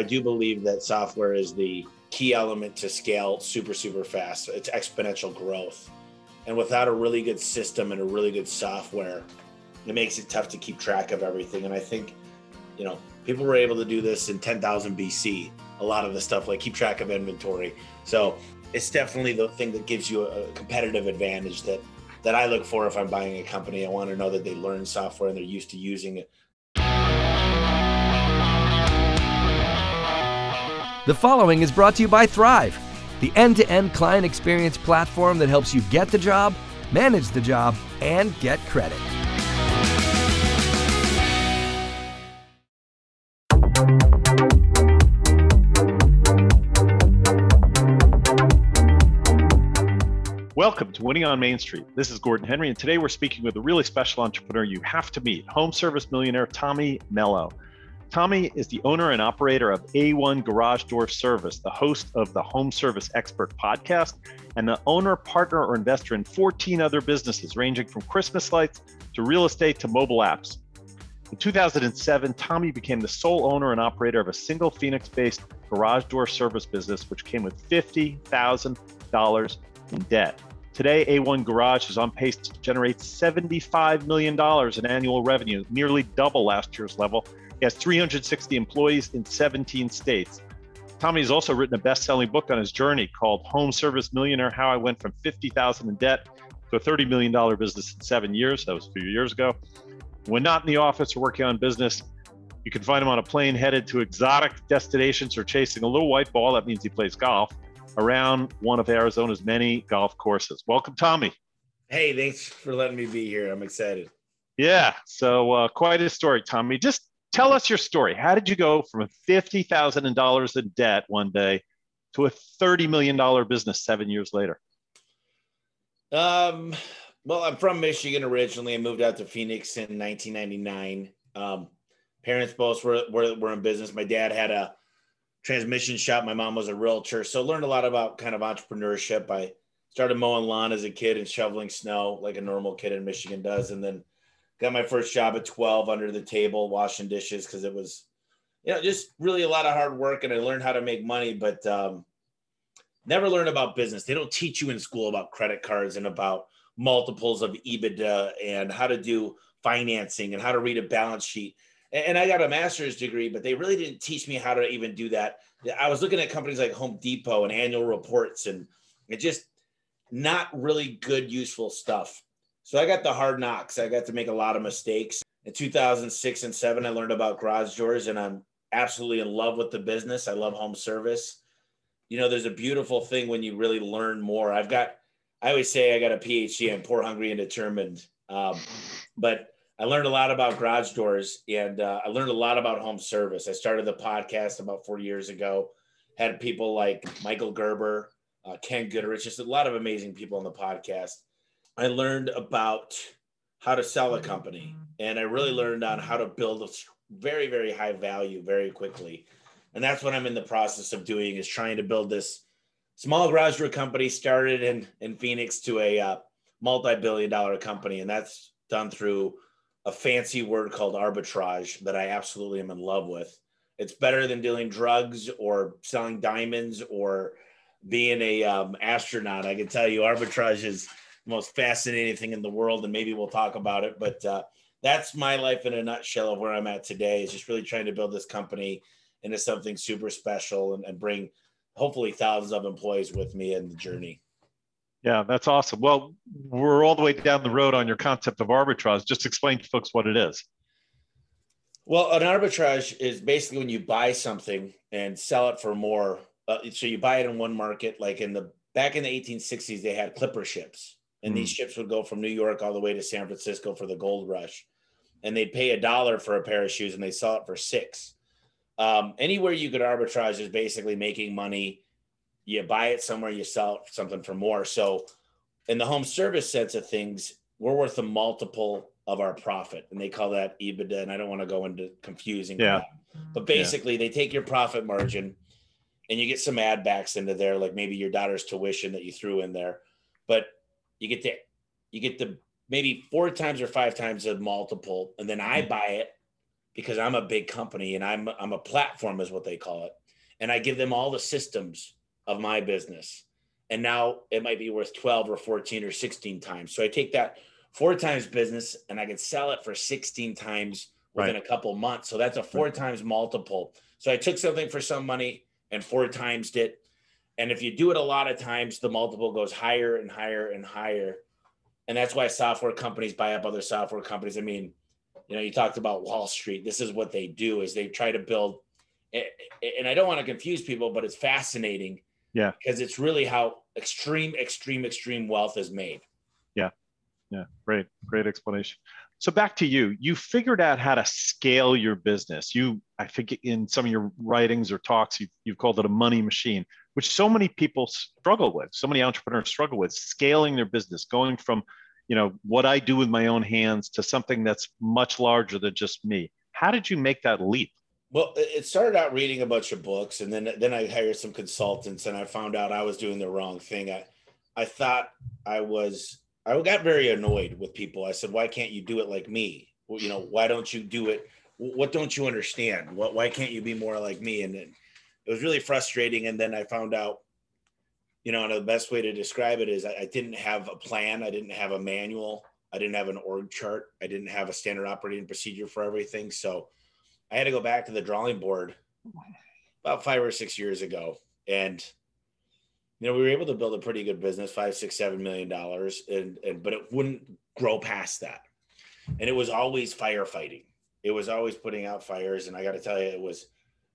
I do believe that software is the key element to scale super, super fast. It's exponential growth. And without a really good system and a really good software, it makes it tough to keep track of everything. And I think, you know, people were able to do this in 10,000 BC. A lot of the stuff like keep track of inventory. So it's definitely the thing that gives you a competitive advantage that that I look for if I'm buying a company. I want to know that they learn software and they're used to using it. The following is brought to you by Thrive, the end to end client experience platform that helps you get the job, manage the job, and get credit. Welcome to Winning on Main Street. This is Gordon Henry, and today we're speaking with a really special entrepreneur you have to meet home service millionaire Tommy Mello. Tommy is the owner and operator of A1 Garage Door Service, the host of the Home Service Expert podcast, and the owner, partner, or investor in 14 other businesses ranging from Christmas lights to real estate to mobile apps. In 2007, Tommy became the sole owner and operator of a single Phoenix based garage door service business, which came with $50,000 in debt. Today, A1 Garage is on pace to generate $75 million in annual revenue, nearly double last year's level. He has 360 employees in 17 states. Tommy has also written a best-selling book on his journey called Home Service Millionaire: How I Went from 50,000 in debt to a 30 million dollar business in 7 years. That was a few years ago. When not in the office or working on business, you can find him on a plane headed to exotic destinations or chasing a little white ball. That means he plays golf around one of Arizona's many golf courses. Welcome, Tommy. Hey, thanks for letting me be here. I'm excited. Yeah, so uh, quite a story, Tommy. Just tell us your story. How did you go from fifty thousand dollars in debt one day to a thirty million dollar business seven years later? Um, well, I'm from Michigan originally. I moved out to Phoenix in 1999. Um, parents both were, were were in business. My dad had a transmission shop. My mom was a realtor, so learned a lot about kind of entrepreneurship. I started mowing lawn as a kid and shoveling snow like a normal kid in Michigan does, and then got my first job at 12 under the table washing dishes because it was, you know, just really a lot of hard work, and I learned how to make money, but um, never learned about business. They don't teach you in school about credit cards and about multiples of EBITDA and how to do financing and how to read a balance sheet and I got a master's degree, but they really didn't teach me how to even do that. I was looking at companies like Home Depot and annual reports, and it just not really good, useful stuff. So I got the hard knocks. I got to make a lot of mistakes. In 2006 and seven, I learned about garage doors, and I'm absolutely in love with the business. I love home service. You know, there's a beautiful thing when you really learn more. I've got, I always say I got a PhD. I'm poor, hungry, and determined. Um, but I learned a lot about garage doors and uh, I learned a lot about home service. I started the podcast about four years ago, had people like Michael Gerber, uh, Ken Goodrich, just a lot of amazing people on the podcast. I learned about how to sell a company and I really learned on how to build a very, very high value very quickly. And that's what I'm in the process of doing is trying to build this small garage door company started in, in Phoenix to a uh, multi-billion dollar company. And that's done through a fancy word called arbitrage that I absolutely am in love with. It's better than dealing drugs or selling diamonds or being a um, astronaut. I can tell you, arbitrage is the most fascinating thing in the world, and maybe we'll talk about it. But uh, that's my life in a nutshell of where I'm at today. Is just really trying to build this company into something super special and, and bring hopefully thousands of employees with me in the journey. Yeah, that's awesome. Well, we're all the way down the road on your concept of arbitrage. Just explain to folks what it is. Well, an arbitrage is basically when you buy something and sell it for more. Uh, so you buy it in one market, like in the back in the 1860s, they had clipper ships, and mm. these ships would go from New York all the way to San Francisco for the gold rush, and they'd pay a dollar for a pair of shoes, and they sell it for six. Um, anywhere you could arbitrage is basically making money you buy it somewhere, you sell something for more. So, in the home service sense of things, we're worth a multiple of our profit, and they call that EBITDA. And I don't want to go into confusing, yeah. but basically, yeah. they take your profit margin and you get some ad backs into there, like maybe your daughter's tuition that you threw in there, but you get the you get the maybe four times or five times a multiple, and then I mm-hmm. buy it because I'm a big company and I'm I'm a platform is what they call it. And I give them all the systems of my business. And now it might be worth 12 or 14 or 16 times. So I take that four times business and I can sell it for 16 times within right. a couple months. So that's a four right. times multiple. So I took something for some money and four times it. And if you do it a lot of times, the multiple goes higher and higher and higher. And that's why software companies buy up other software companies. I mean, you know, you talked about Wall Street. This is what they do is they try to build and I don't want to confuse people, but it's fascinating. Yeah. Because it's really how extreme, extreme, extreme wealth is made. Yeah. Yeah. Great. Great explanation. So back to you. You figured out how to scale your business. You, I think in some of your writings or talks, you, you've called it a money machine, which so many people struggle with. So many entrepreneurs struggle with scaling their business, going from, you know, what I do with my own hands to something that's much larger than just me. How did you make that leap? Well, it started out reading a bunch of books, and then then I hired some consultants, and I found out I was doing the wrong thing. I I thought I was I got very annoyed with people. I said, "Why can't you do it like me? You know, why don't you do it? What don't you understand? What why can't you be more like me?" And it was really frustrating. And then I found out, you know, and the best way to describe it is I, I didn't have a plan. I didn't have a manual. I didn't have an org chart. I didn't have a standard operating procedure for everything. So I had to go back to the drawing board about five or six years ago, and you know we were able to build a pretty good business, five, six, seven million dollars, and, and but it wouldn't grow past that, and it was always firefighting. It was always putting out fires, and I got to tell you, it was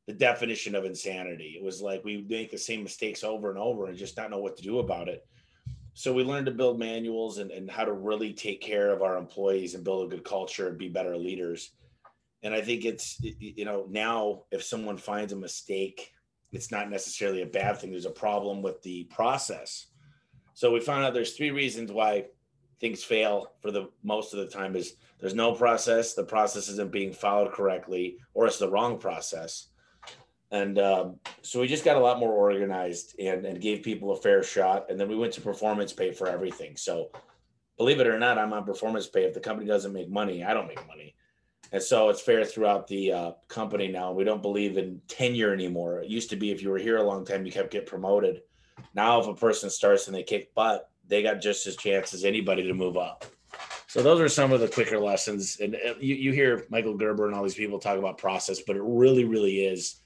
the definition of insanity. It was like we make the same mistakes over and over and just not know what to do about it. So we learned to build manuals and, and how to really take care of our employees and build a good culture and be better leaders and I think it's you know now if someone finds a mistake, it's not necessarily a bad thing. There's a problem with the process. So we found out there's three reasons why things fail for the most of the time is there's no process, the process isn't being followed correctly, or it's the wrong process. And um, so we just got a lot more organized and, and gave people a fair shot. And then we went to performance pay for everything. So believe it or not, I'm on performance pay. If the company doesn't make money, I don't make money. And so it's fair throughout the uh, company now. We don't believe in tenure anymore. It used to be if you were here a long time, you kept get promoted. Now, if a person starts and they kick butt, they got just as chance as anybody to move up. So those are some of the quicker lessons. And uh, you, you hear Michael Gerber and all these people talk about process, but it really, really is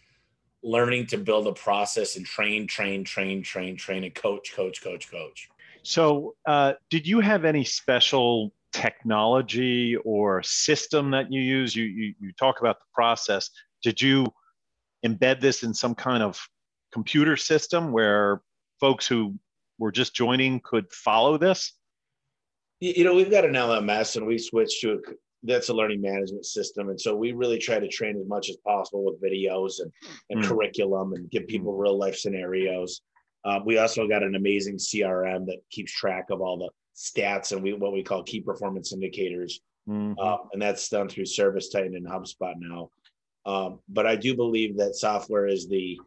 learning to build a process and train, train, train, train, train, and coach, coach, coach, coach. So, uh, did you have any special technology or system that you use? You, you, you talk about the process. Did you embed this in some kind of computer system where folks who were just joining could follow this? You know, we've got an LMS and we switched to a, that's a learning management system. And so we really try to train as much as possible with videos and, and mm. curriculum and give people real life scenarios. Uh, we also got an amazing CRM that keeps track of all the stats and we what we call key performance indicators, mm-hmm. um, and that's done through ServiceTitan and HubSpot now. Um, but I do believe that software is the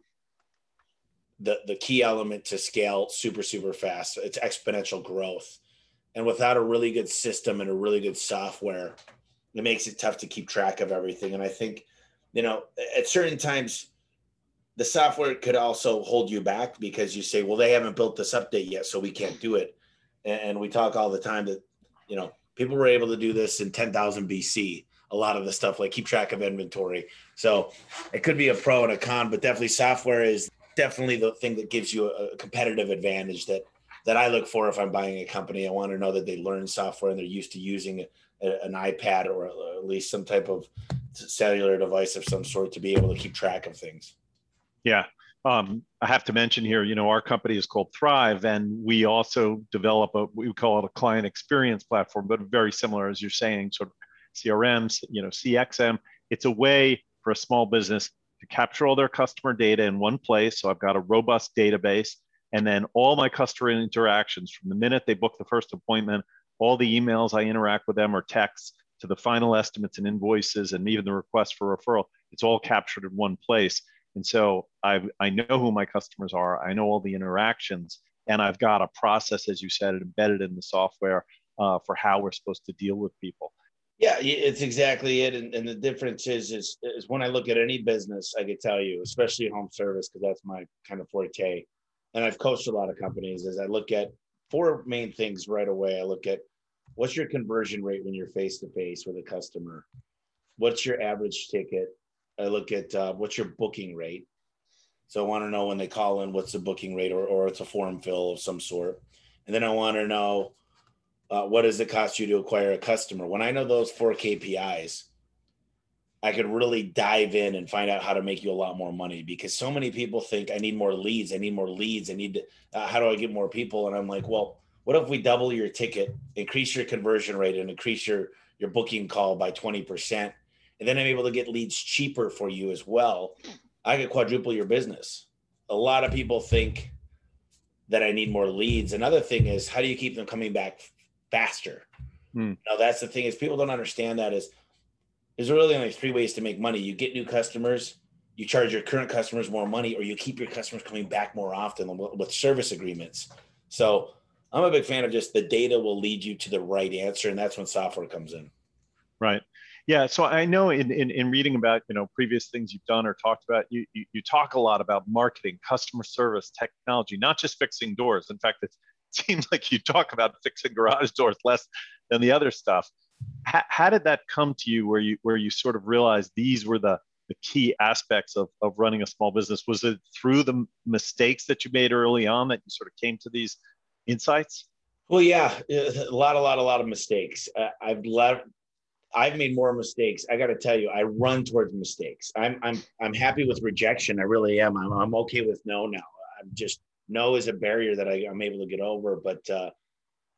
the the key element to scale super super fast. It's exponential growth, and without a really good system and a really good software, it makes it tough to keep track of everything. And I think, you know, at certain times the software could also hold you back because you say, well, they haven't built this update yet, so we can't do it and we talk all the time that you know people were able to do this in 10,000 BC. A lot of the stuff like keep track of inventory. So it could be a pro and a con, but definitely software is definitely the thing that gives you a competitive advantage that that I look for if I'm buying a company. I want to know that they learn software and they're used to using a, an iPad or at least some type of cellular device of some sort to be able to keep track of things. Yeah, um, I have to mention here, you know, our company is called Thrive, and we also develop a we call it a client experience platform, but very similar as you're saying, sort of CRMs, you know, CXM. It's a way for a small business to capture all their customer data in one place. So I've got a robust database, and then all my customer interactions from the minute they book the first appointment, all the emails I interact with them or texts to the final estimates and invoices, and even the request for referral. It's all captured in one place. And so I, I know who my customers are, I know all the interactions, and I've got a process, as you said, embedded in the software uh, for how we're supposed to deal with people. Yeah, it's exactly it. And, and the difference is, is, is when I look at any business, I could tell you, especially home service, because that's my kind of forte. And I've coached a lot of companies. As I look at four main things right away, I look at what's your conversion rate when you're face to face with a customer? What's your average ticket? I look at uh, what's your booking rate. So I want to know when they call in, what's the booking rate, or, or it's a form fill of some sort. And then I want to know uh, what does it cost you to acquire a customer? When I know those four KPIs, I could really dive in and find out how to make you a lot more money because so many people think I need more leads. I need more leads. I need to, uh, how do I get more people? And I'm like, well, what if we double your ticket, increase your conversion rate and increase your, your booking call by 20%? And then I'm able to get leads cheaper for you as well. I could quadruple your business. A lot of people think that I need more leads. Another thing is how do you keep them coming back faster? Hmm. Now that's the thing is people don't understand that is there's really only three ways to make money. You get new customers, you charge your current customers more money, or you keep your customers coming back more often with service agreements. So I'm a big fan of just the data will lead you to the right answer, and that's when software comes in. Right. Yeah. So I know in, in, in reading about you know previous things you've done or talked about, you, you, you talk a lot about marketing, customer service, technology, not just fixing doors. In fact, it seems like you talk about fixing garage doors less than the other stuff how, how did that come to you where you where you sort of realized these were the the key aspects of, of running a small business was it through the mistakes that you made early on that you sort of came to these insights well yeah a lot a lot a lot of mistakes uh, i've left I've made more mistakes. I got to tell you, I run towards mistakes. I'm I'm I'm happy with rejection. I really am. I'm I'm okay with no now. I'm just no is a barrier that I, I'm able to get over. But uh,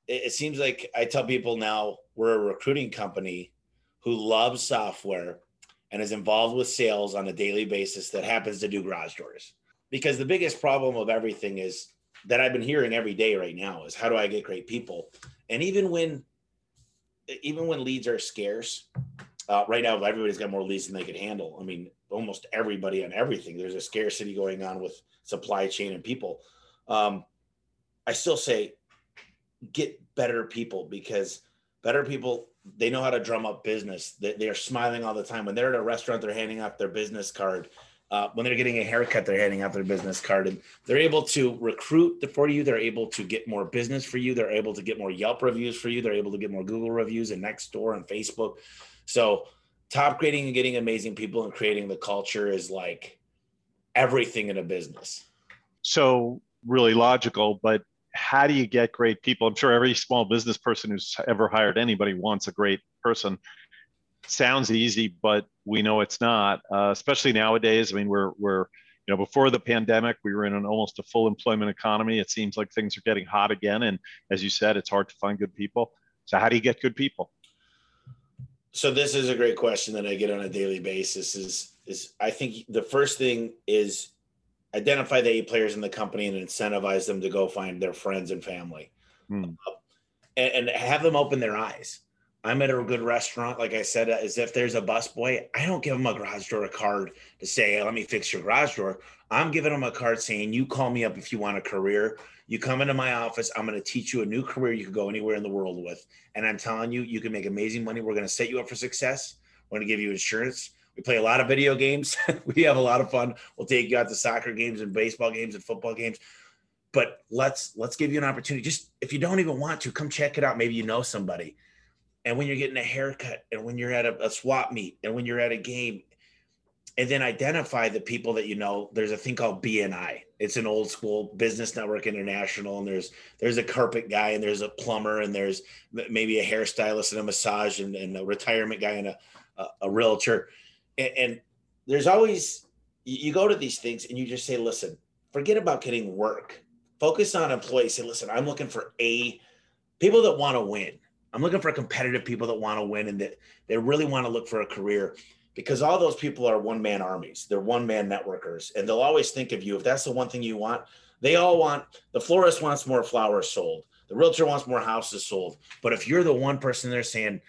it, it seems like I tell people now we're a recruiting company who loves software and is involved with sales on a daily basis that happens to do garage doors. Because the biggest problem of everything is that I've been hearing every day right now is how do I get great people? And even when even when leads are scarce, uh, right now everybody's got more leads than they could handle. I mean, almost everybody on everything. There's a scarcity going on with supply chain and people. Um, I still say get better people because better people they know how to drum up business. They, they are smiling all the time. When they're at a restaurant, they're handing out their business card. Uh, when they're getting a haircut, they're handing out their business card, and they're able to recruit for you. They're able to get more business for you. They're able to get more Yelp reviews for you. They're able to get more Google reviews and Nextdoor and Facebook. So, top grading and getting amazing people and creating the culture is like everything in a business. So, really logical, but how do you get great people? I'm sure every small business person who's ever hired anybody wants a great person. Sounds easy, but we know it's not. Uh, especially nowadays. I mean, we're we're you know before the pandemic, we were in an almost a full employment economy. It seems like things are getting hot again, and as you said, it's hard to find good people. So how do you get good people? So this is a great question that I get on a daily basis. Is is I think the first thing is identify the A players in the company and incentivize them to go find their friends and family uh, and, and, have them open their eyes. I'm at a good restaurant, like I said, as if there's a busboy, I don't give them a garage door card to say, let me fix your garage door. I'm giving them a card saying, you call me up if you want a career. You come into my office, I'm going to teach you a new career you can go anywhere in the world with. And I'm telling you, you can make amazing money. We're going to set you up for success. We're going to give you insurance. We play a lot of video games. we have a lot of fun. We'll take you out to soccer games and baseball games and football games. But let's let's give you an opportunity. Just if you don't even want to, come check it out. Maybe you know somebody. And when you're getting a haircut, and when you're at a, a swap meet, and when you're at a game, and then identify the people that you know. There's a thing called BNI. It's an old school business network international, and there's there's a carpet guy, and there's a plumber, and there's maybe a hairstylist and a massage, and, and a retirement guy and a, a, a realtor and, and there's always you go to these things and you just say, listen, forget about getting work. Focus on employees. Say, listen, I'm looking for a people that want to win. I'm looking for competitive people that want to win and that they really want to look for a career because all those people are one man armies. They're one man networkers and they'll always think of you. If that's the one thing you want, they all want the florist wants more flowers sold. The realtor wants more houses sold. But if you're the one person they're saying,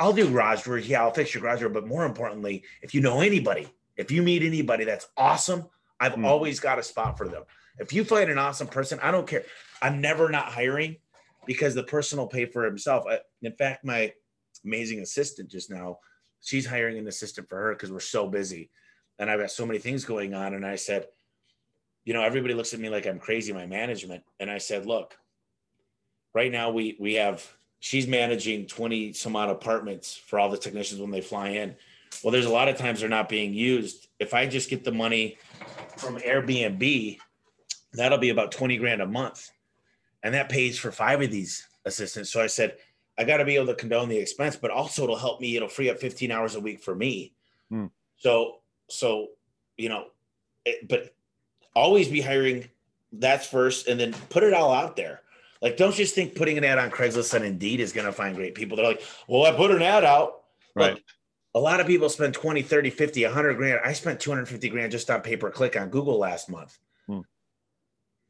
I'll do garage doors. Yeah, I'll fix your garage door. But more importantly, if you know anybody, if you meet anybody that's awesome, I've mm. always got a spot for them. If you find an awesome person, I don't care. I'm never not hiring because the person will pay for himself. I, in fact, my amazing assistant just now. She's hiring an assistant for her because we're so busy and I've got so many things going on. And I said, you know, everybody looks at me like I'm crazy, my management. And I said, look, right now we we have she's managing 20 some odd apartments for all the technicians when they fly in. Well, there's a lot of times they're not being used. If I just get the money from Airbnb, that'll be about 20 grand a month. And that pays for five of these assistants. So I said, I got to be able to condone the expense, but also it'll help me. It'll free up 15 hours a week for me. Hmm. So, so, you know, it, but always be hiring that's first and then put it all out there. Like, don't just think putting an ad on Craigslist and Indeed is going to find great people. They're like, well, I put an ad out. Right. Look, a lot of people spend 20, 30, 50, 100 grand. I spent 250 grand just on pay per click on Google last month. Hmm.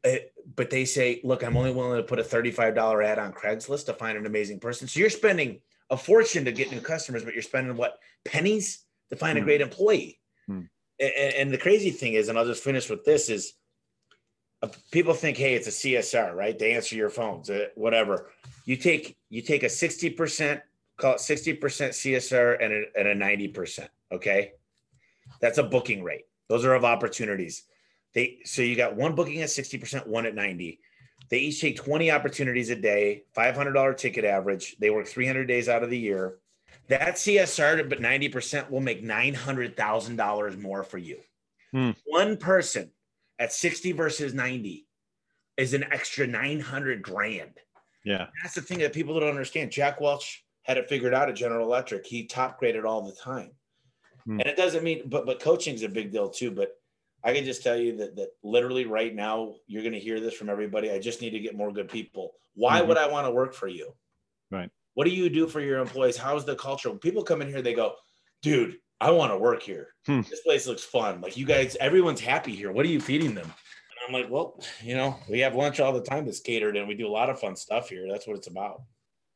It, but they say, look, I'm only willing to put a $35 ad on Craigslist to find an amazing person. So you're spending a fortune to get new customers, but you're spending what pennies to find hmm. a great employee. Hmm. And, and the crazy thing is, and I'll just finish with this is people think, hey, it's a CSR, right? They answer your phones, uh, whatever. You take you take a 60% call it 60% CSR and a, and a 90%. Okay. That's a booking rate. Those are of opportunities. They so you got one booking at 60%, one at 90. They each take 20 opportunities a day, $500 ticket average. They work 300 days out of the year. That CSR, but 90% will make $900,000 more for you. Hmm. One person at 60 versus 90 is an extra 900 grand. Yeah. That's the thing that people don't understand. Jack Welch had it figured out at General Electric. He top graded all the time. Hmm. And it doesn't mean, but but coaching is a big deal too. But I can just tell you that that literally right now you're going to hear this from everybody. I just need to get more good people. Why mm-hmm. would I want to work for you? Right. What do you do for your employees? How's the culture? When people come in here, they go, dude, I want to work here. Hmm. This place looks fun. Like you guys, everyone's happy here. What are you feeding them? And I'm like, well, you know, we have lunch all the time that's catered and we do a lot of fun stuff here. That's what it's about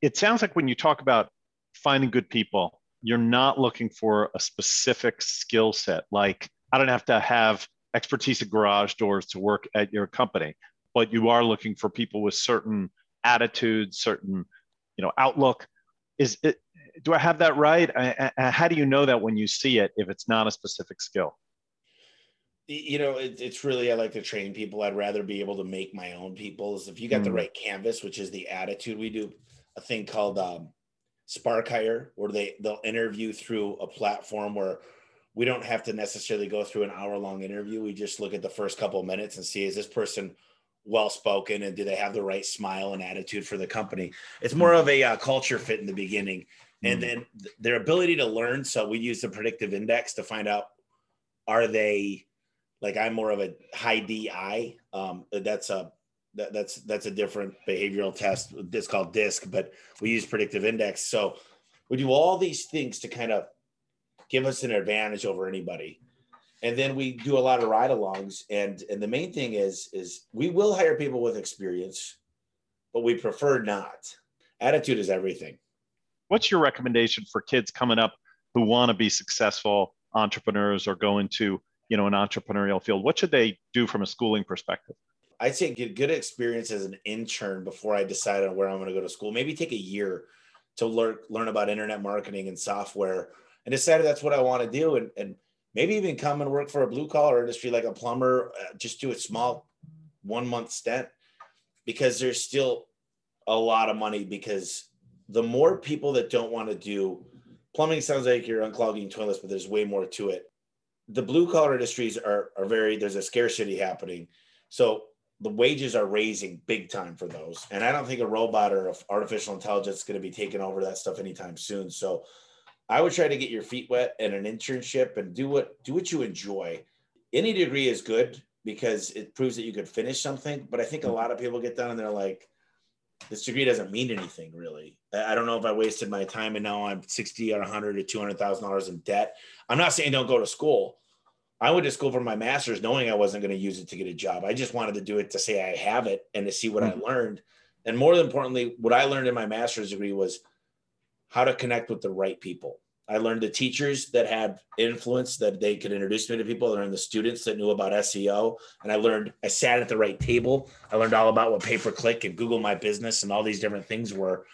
it sounds like when you talk about finding good people, you're not looking for a specific skill set. Like, I don't have to have expertise at garage doors to work at your company, but you are looking for people with certain attitudes, certain, you know, outlook. Is it, do I have that right? I, I, how do you know that when you see it if it's not a specific skill? you know it, it's really i like to train people i'd rather be able to make my own people is if you got mm. the right canvas which is the attitude we do a thing called um, Spark Hire, where they they'll interview through a platform where we don't have to necessarily go through an hour long interview. We just look at the first couple of minutes and see is this person well spoken and do they have the right smile and attitude for the company. It's more of a uh, culture fit in the beginning, and mm-hmm. then th- their ability to learn. So we use the predictive index to find out are they like I'm more of a high DI. Um, that's a that, that's that's a different behavioral test. It's called DISC, but we use predictive index. So we do all these things to kind of give us an advantage over anybody. And then we do a lot of ride-alongs. And and the main thing is is we will hire people with experience, but we prefer not. Attitude is everything. What's your recommendation for kids coming up who want to be successful entrepreneurs or go into you know an entrepreneurial field? What should they do from a schooling perspective? I'd say get good experience as an intern before I decide on where I'm going to go to school. Maybe take a year to learn learn about internet marketing and software, and decide that's what I want to do, and and maybe even come and work for a blue collar industry like a plumber. Uh, just do a small one month stint because there's still a lot of money because the more people that don't want to do plumbing sounds like you're unclogging toilets, but there's way more to it. The blue collar industries are are very there's a scarcity happening. So the wages are raising big time for those. And I don't think a robot or artificial intelligence is going to be taking over that stuff anytime soon. So I would try to get your feet wet in an internship and do what do what you enjoy. Any degree is good because it proves that you could finish something. But I think a lot of people get done and they're like, this degree doesn't mean anything really. I don't know if I wasted my time and now I'm 60 or 100 or 200,000 dollars in debt. I'm not saying don't go to school. I went to school for my master's knowing I wasn't going to use it to get a job. I just wanted to do it to say I have it and to see what mm-hmm. I learned. And more importantly, what I learned in my master's degree was how to connect with the right people. I learned the teachers that had influence that they could introduce me to people. I learned the students that knew about SEO. And I learned, I sat at the right table. I learned all about what pay per click and Google My Business and all these different things were.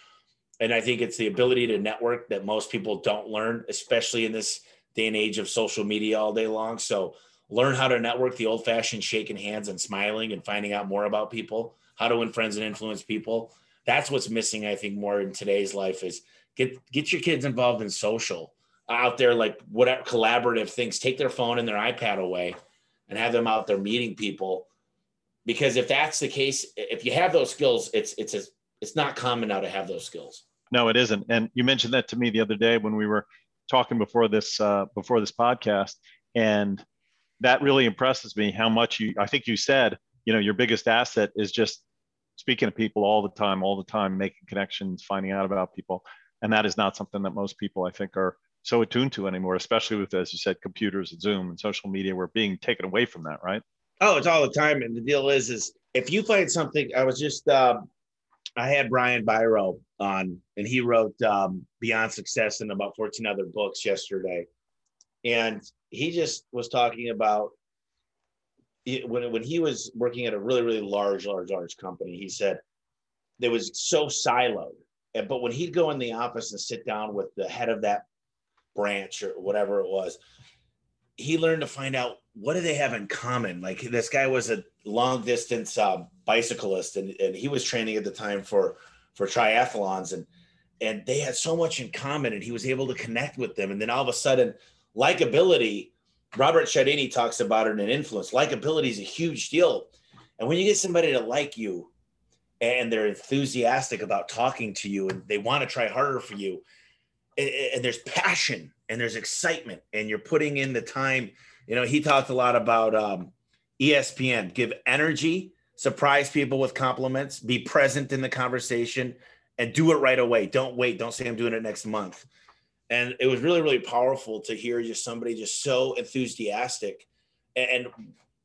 and I think it's the ability to network that most people don't learn, especially in this day and age of social media all day long. So learn how to network the old fashioned shaking hands and smiling and finding out more about people, how to win friends and influence people. That's what's missing, I think, more in today's life is get get your kids involved in social out there, like whatever collaborative things. Take their phone and their iPad away and have them out there meeting people. Because if that's the case, if you have those skills, it's it's a, it's not common now to have those skills. No, it isn't. And you mentioned that to me the other day when we were talking before this uh, before this podcast, and that really impresses me how much you. I think you said you know your biggest asset is just speaking to people all the time, all the time, making connections, finding out about people, and that is not something that most people I think are so attuned to anymore, especially with as you said, computers and Zoom and social media. We're being taken away from that, right? Oh, it's all the time. And the deal is, is if you find something, I was just um, I had Brian Biro on, and he wrote um, Beyond Success and about 14 other books yesterday. And he just was talking about when, when he was working at a really, really large, large, large company, he said it was so siloed. But when he'd go in the office and sit down with the head of that branch or whatever it was, he learned to find out what do they have in common. Like this guy was a long distance um, bicyclist, and, and he was training at the time for for triathlons, and and they had so much in common, and he was able to connect with them. And then all of a sudden, likability. Robert Cialdini talks about it in influence. Likability is a huge deal, and when you get somebody to like you, and they're enthusiastic about talking to you, and they want to try harder for you, and, and there's passion and there's excitement, and you're putting in the time. You know, he talked a lot about um, ESPN. Give energy surprise people with compliments, be present in the conversation, and do it right away. Don't wait. Don't say I'm doing it next month. And it was really, really powerful to hear just somebody just so enthusiastic. And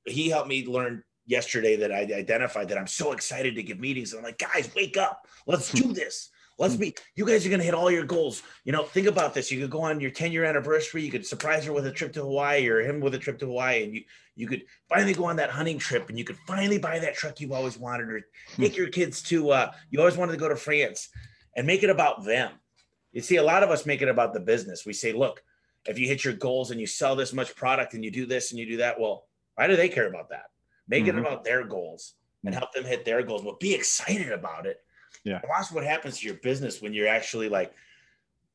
he helped me learn yesterday that I identified that I'm so excited to give meetings. I'm like, guys, wake up. Let's do this. Let's be, you guys are going to hit all your goals. You know, think about this. You could go on your 10 year anniversary. You could surprise her with a trip to Hawaii or him with a trip to Hawaii. And you, you could finally go on that hunting trip and you could finally buy that truck you've always wanted or hmm. take your kids to, uh, you always wanted to go to France and make it about them. You see, a lot of us make it about the business. We say, look, if you hit your goals and you sell this much product and you do this and you do that, well, why do they care about that? Make mm-hmm. it about their goals and hmm. help them hit their goals. But be excited about it yeah. Watch what happens to your business when you're actually like,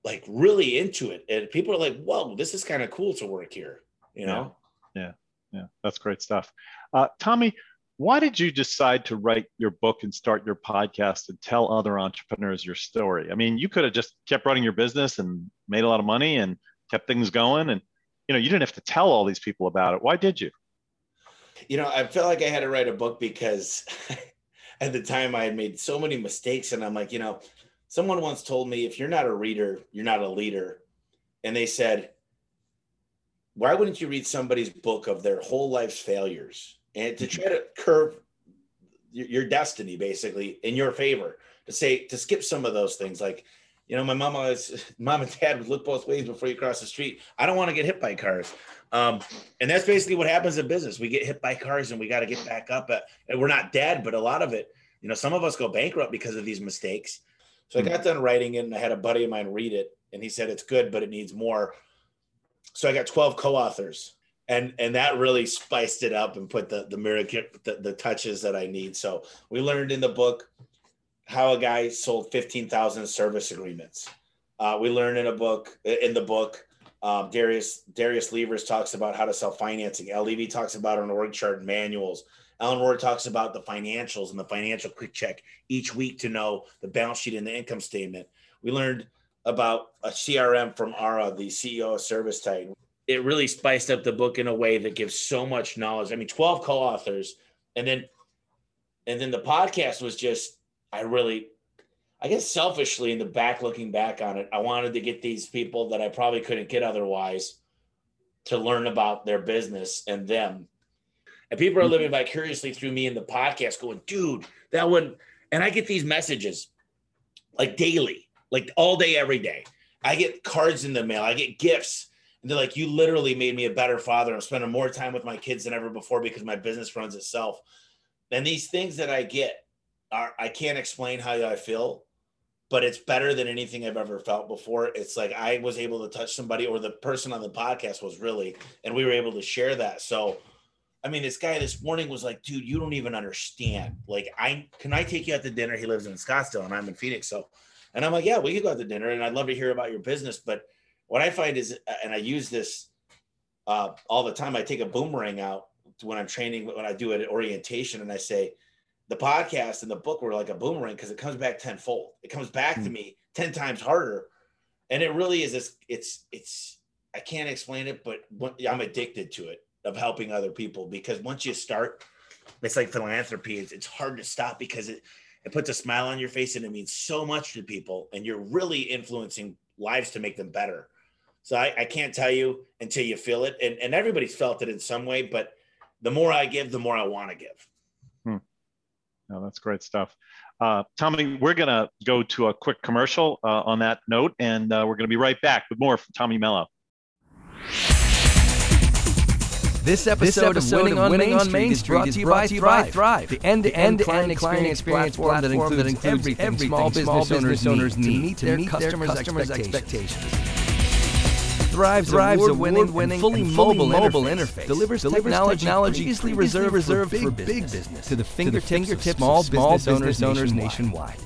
like really into it. And people are like, whoa, this is kind of cool to work here. You know? Yeah. Yeah. yeah. That's great stuff. Uh, Tommy, why did you decide to write your book and start your podcast and tell other entrepreneurs your story? I mean, you could have just kept running your business and made a lot of money and kept things going. And, you know, you didn't have to tell all these people about it. Why did you? You know, I felt like I had to write a book because at the time I had made so many mistakes. And I'm like, you know, someone once told me if you're not a reader, you're not a leader. And they said, why wouldn't you read somebody's book of their whole life's failures and to try to curve your destiny basically in your favor to say to skip some of those things like you know my mom mom and dad would look both ways before you cross the street i don't want to get hit by cars um, and that's basically what happens in business. We get hit by cars and we got to get back up. At, and we're not dead, but a lot of it, you know, some of us go bankrupt because of these mistakes. So I hmm. got done writing it and I had a buddy of mine read it and he said it's good, but it needs more. So I got 12 co-authors and and that really spiced it up and put the the miracle the, the touches that I need. So we learned in the book how a guy sold 15,000 service agreements. Uh, we learned in a book in the book um, Darius Darius Levers talks about how to sell financing. Levi talks about an org chart and manuals. Alan Ward talks about the financials and the financial quick check each week to know the balance sheet and the income statement. We learned about a CRM from Ara, the CEO of ServiceTitan. It really spiced up the book in a way that gives so much knowledge. I mean, 12 co-authors, and then and then the podcast was just I really I guess selfishly in the back, looking back on it, I wanted to get these people that I probably couldn't get otherwise to learn about their business and them. And people are mm-hmm. living vicariously through me in the podcast going, dude, that would, and I get these messages like daily, like all day, every day. I get cards in the mail, I get gifts. And they're like, you literally made me a better father. I'm spending more time with my kids than ever before because my business runs itself. And these things that I get are, I can't explain how I feel but it's better than anything I've ever felt before. It's like I was able to touch somebody, or the person on the podcast was really, and we were able to share that. So, I mean, this guy this morning was like, dude, you don't even understand. Like, I can I take you out to dinner? He lives in Scottsdale and I'm in Phoenix. So, and I'm like, yeah, we could go out to dinner and I'd love to hear about your business. But what I find is, and I use this uh, all the time, I take a boomerang out when I'm training, when I do an orientation and I say, the podcast and the book were like a boomerang because it comes back tenfold. It comes back mm-hmm. to hmm. me 10 times harder. And it really is this, it's, it's, I can't explain it, but I'm addicted to it of helping other people because once you start, it's like philanthropy. It's, it's hard to stop because it, it puts a smile on your face and it means so much to people. And you're really influencing lives to make them better. So I, I can't tell you until you feel it. And, and everybody's felt it in some way, but the more I give, the more I want to give. No, that's great stuff. Uh, Tommy, we're going to go to a quick commercial uh, on that note, and uh, we're going to be right back with more from Tommy Mello. This episode, this episode of Winning, on, Winning Main on Main Street is brought to you by Thrive, the end-to-end client, client experience platform that includes, that includes everything, everything small business, small business owners need to meet their, meet their customers', customers expectations. expectations. Thrive's, Thrive's award-winning, winning, fully, mobile, mobile interface, delivers, delivers technology, technology previously reserved, reserved for, big business, business to the fingertips, to the fingertips of small, small business, business owners, nationwide.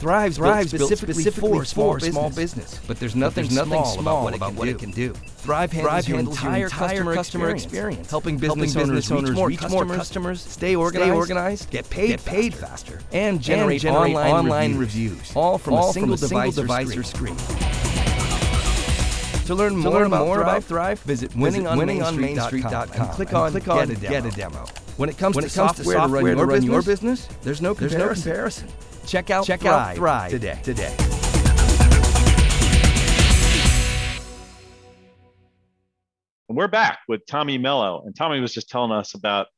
Thrive's, Thrive's built specifically, specifically for, small, business, small business, but there's nothing, but there's nothing small, small about, what, it can do. Thrive handles, Thrive your entire, customer, customer experience, helping business, helping business owners, owners reach, more, customers, stay organized, stay organized get paid, get paid faster, faster, and generate, and generate online, online reviews, reviews, all from all a single, from a device, device or screen. To learn, to more, learn about more about Thrive, visit winningonmainstreet.com and click on, click on get, a get, a demo. When it comes, when to, it comes software to software to run, your, business, there's no comparison. There's no comparison. Check out Check Thrive, out Thrive today. today. we're back with Tommy Mello. And Tommy was just telling us about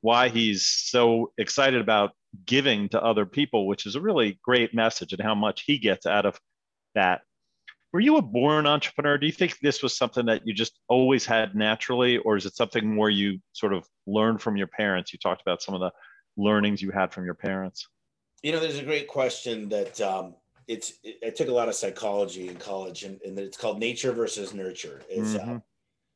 why he's so excited about giving to other people, which is a really great message and how much he gets out of that were you a born entrepreneur? Do you think this was something that you just always had naturally, or is it something more you sort of learned from your parents? You talked about some of the learnings you had from your parents. You know, there's a great question that um, it's. It, I took a lot of psychology in college, and, and it's called nature versus nurture. Is uh, mm-hmm. uh,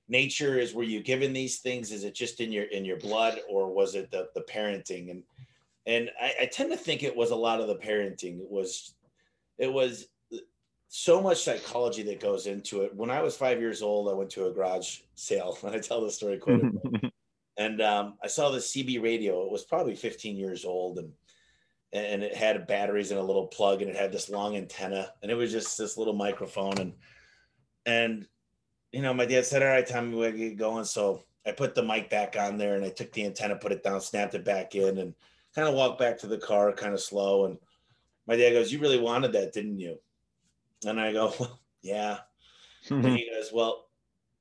nature is were you given these things? Is it just in your in your blood, or was it the the parenting? And and I, I tend to think it was a lot of the parenting. It was it was so much psychology that goes into it. When I was five years old, I went to a garage sale, and I tell the story quite a bit. and um, I saw the CB radio. It was probably 15 years old, and and it had batteries and a little plug, and it had this long antenna, and it was just this little microphone. And and you know, my dad said, "All right, time we get going." So I put the mic back on there, and I took the antenna, put it down, snapped it back in, and kind of walked back to the car, kind of slow. And my dad goes, "You really wanted that, didn't you?" And I go, well, yeah. Mm-hmm. And he goes, well,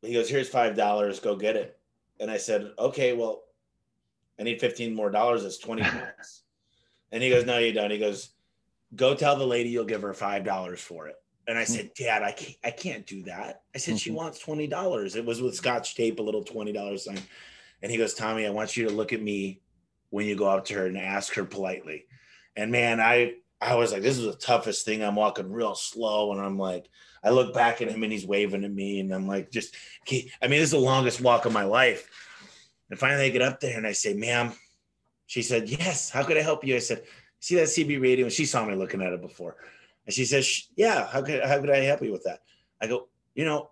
he goes, here's five dollars, go get it. And I said, okay, well, I need 15 more dollars. It's 20 bucks. and he goes, no, you don't. He goes, go tell the lady you'll give her five dollars for it. And I hmm. said, Dad, I can't, I can't do that. I said, mm-hmm. she wants twenty dollars. It was with Scotch tape, a little twenty dollars sign. And he goes, Tommy, I want you to look at me when you go up to her and ask her politely. And man, I I was like, this is the toughest thing. I'm walking real slow, and I'm like, I look back at him and he's waving at me, and I'm like, just, I mean, this is the longest walk of my life. And finally, I get up there and I say, ma'am, she said, yes. How could I help you? I said, see that CB radio? And she saw me looking at it before, and she says, yeah. How could how could I help you with that? I go, you know,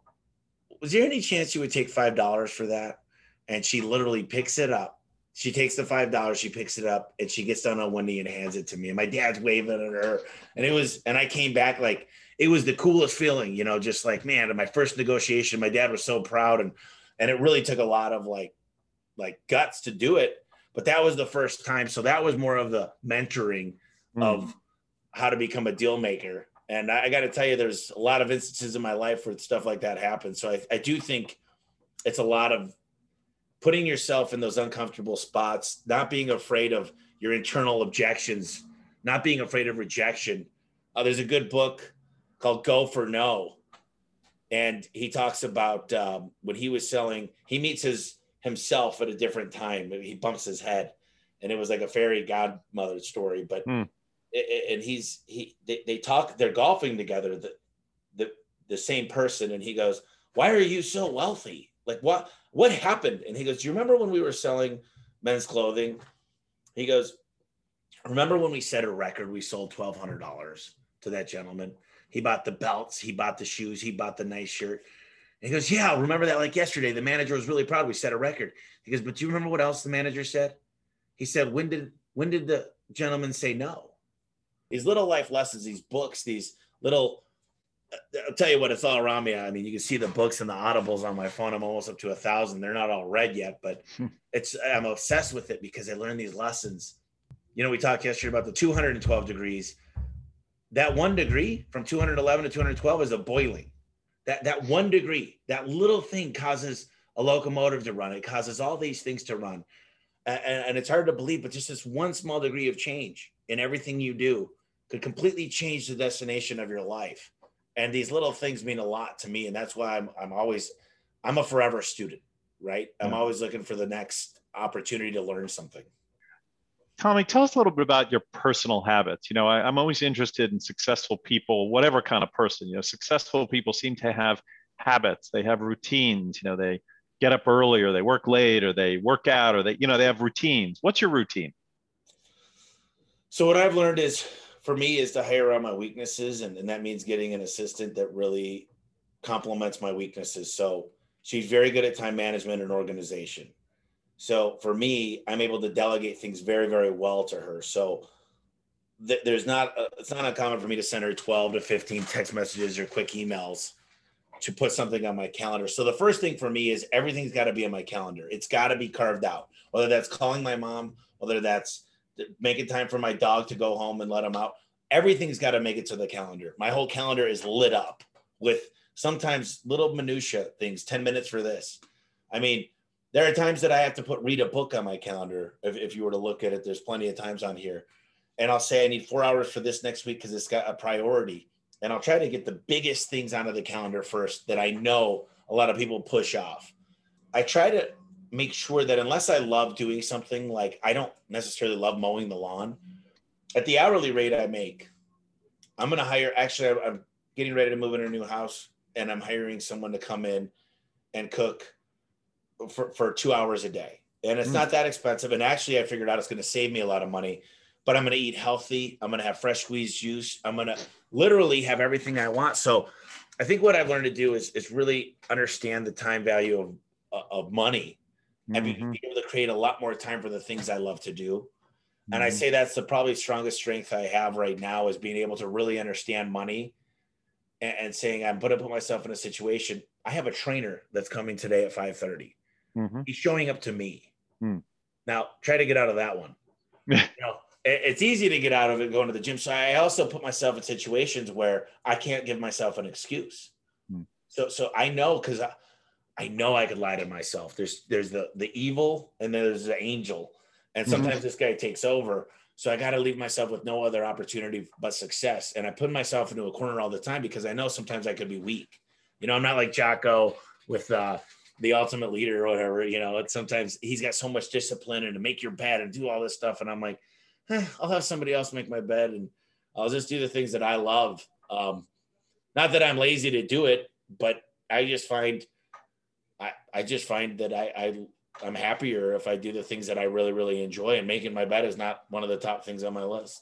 was there any chance you would take five dollars for that? And she literally picks it up she takes the five dollars, she picks it up, and she gets down on one knee and hands it to me. And my dad's waving at her, and it was, and I came back like it was the coolest feeling, you know, just like man, my first negotiation, my dad was so proud, and and it really took a lot of like like guts to do it. But that was the first time, so that was more of the mentoring mm. of how to become a deal maker. And I, I got to tell you, there's a lot of instances in my life where stuff like that happens. So I, I do think it's a lot of putting yourself in those uncomfortable spots, not being afraid of your internal objections, not being afraid of rejection. Uh, there's a good book called Go for No. And he talks about um, when he was selling, he meets his himself at a different time. He bumps his head. And it was like a fairy godmother story. But mm. and he's he they, they talk they're golfing together the the the same person and he goes why are you so wealthy like what what happened? And he goes do you remember when we were selling men's clothing? He goes remember when we set a record? We sold $1200 to that gentleman. He bought the belts he bought the shoes he bought the nice shirt. And he goes yeah remember that like yesterday. The manager was really proud we set a record. He goes but do you remember what else the manager said? He said when did when did the gentleman say no? These little life lessons, these books, these little. I'll tell you what, it's all around me. I mean, you can see the books and the audibles on my phone. I'm almost up to a thousand. They're not all read yet, but hmm. it's I'm obsessed with it because I learn these lessons. You know, we talked yesterday about the 212 degrees. That one degree from 211 to 212 is a boiling. That that one degree, that little thing causes a locomotive to run. It causes all these things to run, and, and it's hard to believe, but just this one small degree of change in everything you do could completely change the destination of your life. And these little things mean a lot to me. And that's why I'm, I'm always, I'm a forever student, right? I'm yeah. always looking for the next opportunity to learn something. Tommy, tell us a little bit about your personal habits. You know, I, am always interested in successful people, whatever kind of person. You know, successful people seem to have habits. They have routines. You know, they get up early, or they work late, or they work out, or they, you know, they have routines. What's your routine? So what I've learned is for me is to hire on my weaknesses and, and that means getting an assistant that really complements my weaknesses. So she's very good at time management and organization. So for me i'm able to delegate things very very well to her. So th- there's not a, it's not uncommon for me to send her 12 to 15 text messages or quick emails to put something on my calendar. So the first thing for me is everything's got to be on my calendar. It's got to be carved out whether that's calling my mom whether that's making time for my dog to go home and let him out. Everything's got to make it to the calendar. My whole calendar is lit up with sometimes little minutia things. Ten minutes for this. I mean, there are times that I have to put read a book on my calendar. If, if you were to look at it, there's plenty of times on here, and I'll say I need four hours for this next week because it's got a priority. And I'll try to get the biggest things onto the calendar first that I know a lot of people push off. I try to make sure that unless I love doing something, like I don't necessarily love mowing the lawn, at the hourly rate I make, I'm going to hire. Actually, I'm getting ready to move in a new house, and I'm hiring someone to come in and cook for, for two hours a day. And it's mm. not that expensive. And actually, I figured out it's going to save me a lot of money. But I'm going to eat healthy. I'm going to have fresh squeezed juice. I'm going to literally have everything I want. So, I think what I've learned to do is is really understand the time value of of money mm-hmm. be, able to create a lot more time for the things I love to do. Mm-hmm. And I mm-hmm. say that's the probably strongest strength I have right now is being able to really understand money and, and saying I'm going to put myself in a situation. I have a trainer that's coming today at 5:30. Mm-hmm. He's showing up to me. Mm. Now try to get out of that one. you know, it, it's easy to get out of it going to the gym. So I also put myself in situations where I can't give myself an excuse. Mm. So so I know because I know I could lie to myself. There's there's the the evil and there's the angel, and mm-hmm. sometimes mm-hmm. this guy takes over. So I got to leave myself with no other opportunity but success. And I put myself into a corner all the time because I know sometimes I could be weak. You know, I'm not like Jocko with uh, the ultimate leader or whatever. You know, it's sometimes he's got so much discipline and to make your bed and do all this stuff. And I'm like, eh, I'll have somebody else make my bed and I'll just do the things that I love. Um, not that I'm lazy to do it, but I just find I, I just find that I, I I'm happier if I do the things that I really, really enjoy. And making my bed is not one of the top things on my list.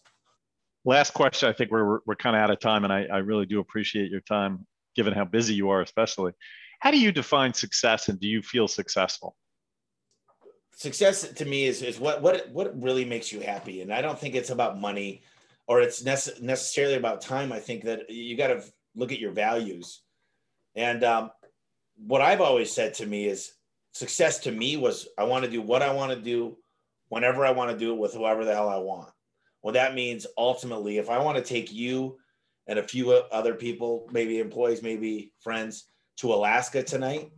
Last question. I think we're, we're kind of out of time, and I, I really do appreciate your time, given how busy you are, especially. How do you define success, and do you feel successful? Success to me is, is what, what, what really makes you happy. And I don't think it's about money or it's nece- necessarily about time. I think that you got to look at your values. And um, what I've always said to me is success to me was I want to do what I want to do whenever I want to do it with whoever the hell I want. Well, that means ultimately, if I want to take you and a few other people, maybe employees, maybe friends, to Alaska tonight,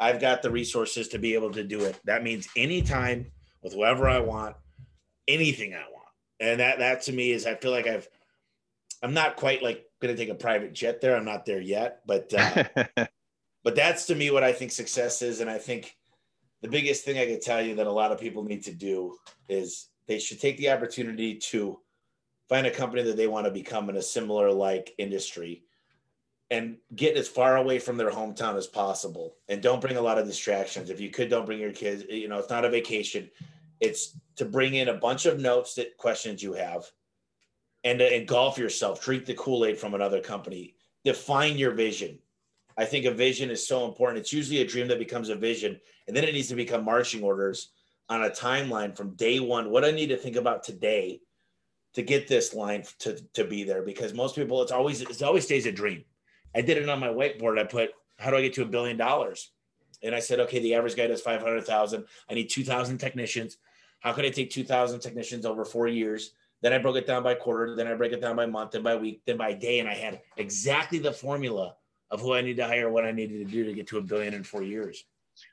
I've got the resources to be able to do it. That means anytime with whoever I want, anything I want. And that that to me is I feel like I've I'm not quite like going to take a private jet there. I'm not there yet, but uh, but that's to me what I think success is. And I think the biggest thing I could tell you that a lot of people need to do is they should take the opportunity to find a company that they want to become in a similar like industry and get as far away from their hometown as possible. And don't bring a lot of distractions. If you could don't bring your kids. You know it's not a vacation. It's to bring in a bunch of notes that questions you have and to engulf yourself. Drink the kool-aid from another company. Define your vision i think a vision is so important it's usually a dream that becomes a vision and then it needs to become marching orders on a timeline from day one what i need to think about today to get this line to, to be there because most people it's always it always stays a dream I did it on my whiteboard. I put, how do I get to a billion dollars? And I said, okay, the average guy does 500,000. I need 2,000 technicians. How could I take 2,000 technicians over four years? Then I broke it down by quarter. Then I break it down by month, then by week, then by day. And I had exactly the formula of who I need to hire, what I needed to do to get to a billion in four years.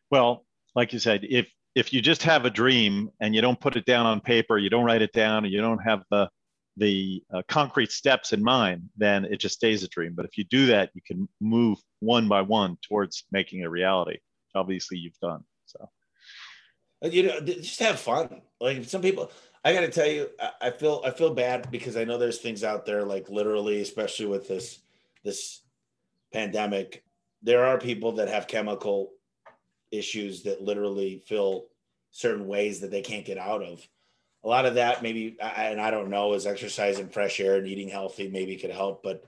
Well, like you said, if if you just have a dream and you don't put it down on paper, you don't write it down, and you don't have the the uh, concrete steps in mind, then it just stays a dream. But if you do that, you can move one by one towards making it a reality. Obviously, you've done so. Uh, you know, just have fun. Like some people, I got to tell you, I feel I feel bad because I know there's things out there, like literally, especially with this this pandemic, there are people that have chemical issues that literally feel certain ways that they can't get out of. A lot of that maybe and i don't know is exercise and fresh air and eating healthy maybe could help but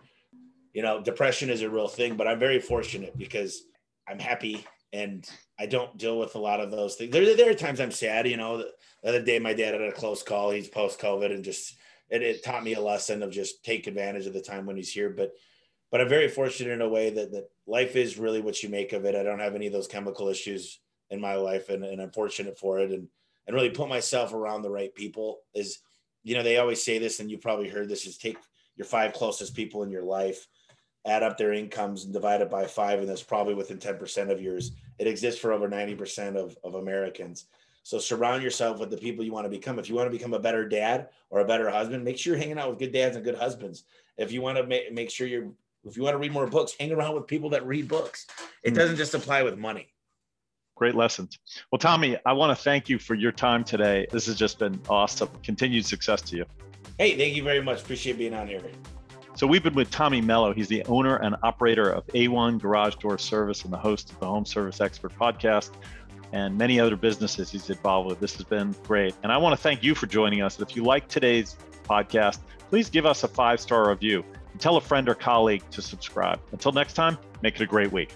you know depression is a real thing but i'm very fortunate because i'm happy and i don't deal with a lot of those things. There, there are times i'm sad you know the other day my dad had a close call he's post covid and just it, it taught me a lesson of just take advantage of the time when he's here but but i'm very fortunate in a way that that life is really what you make of it. I don't have any of those chemical issues in my life and, and i'm fortunate for it. And and really put myself around the right people is you know they always say this and you probably heard this is take your five closest people in your life add up their incomes and divide it by five and that's probably within 10% of yours. It exists for over 90% of, of americans. So surround yourself with the people you want to become. If you want to become a better dad or a better husband make sure you're hanging out with good dads and good husbands. If you want to make, make sure you're if you want to read more books hang around with people that read books it hmm. doesn't just apply with money great lessons. Well, Tommy, I want to thank you for your time today. This has just been awesome. Continued success to you. Hey, thank you very much. Appreciate being on here. So we've been with Tommy Mello. He's the owner and operator of A1 Garage Door Service and the host of the Home Service Expert podcast and many other businesses he's involved with. This has been great. And I want to thank you for joining us. If you like today's podcast, please give us a five star review tell a friend or colleague to subscribe. Until next time, make it a great week.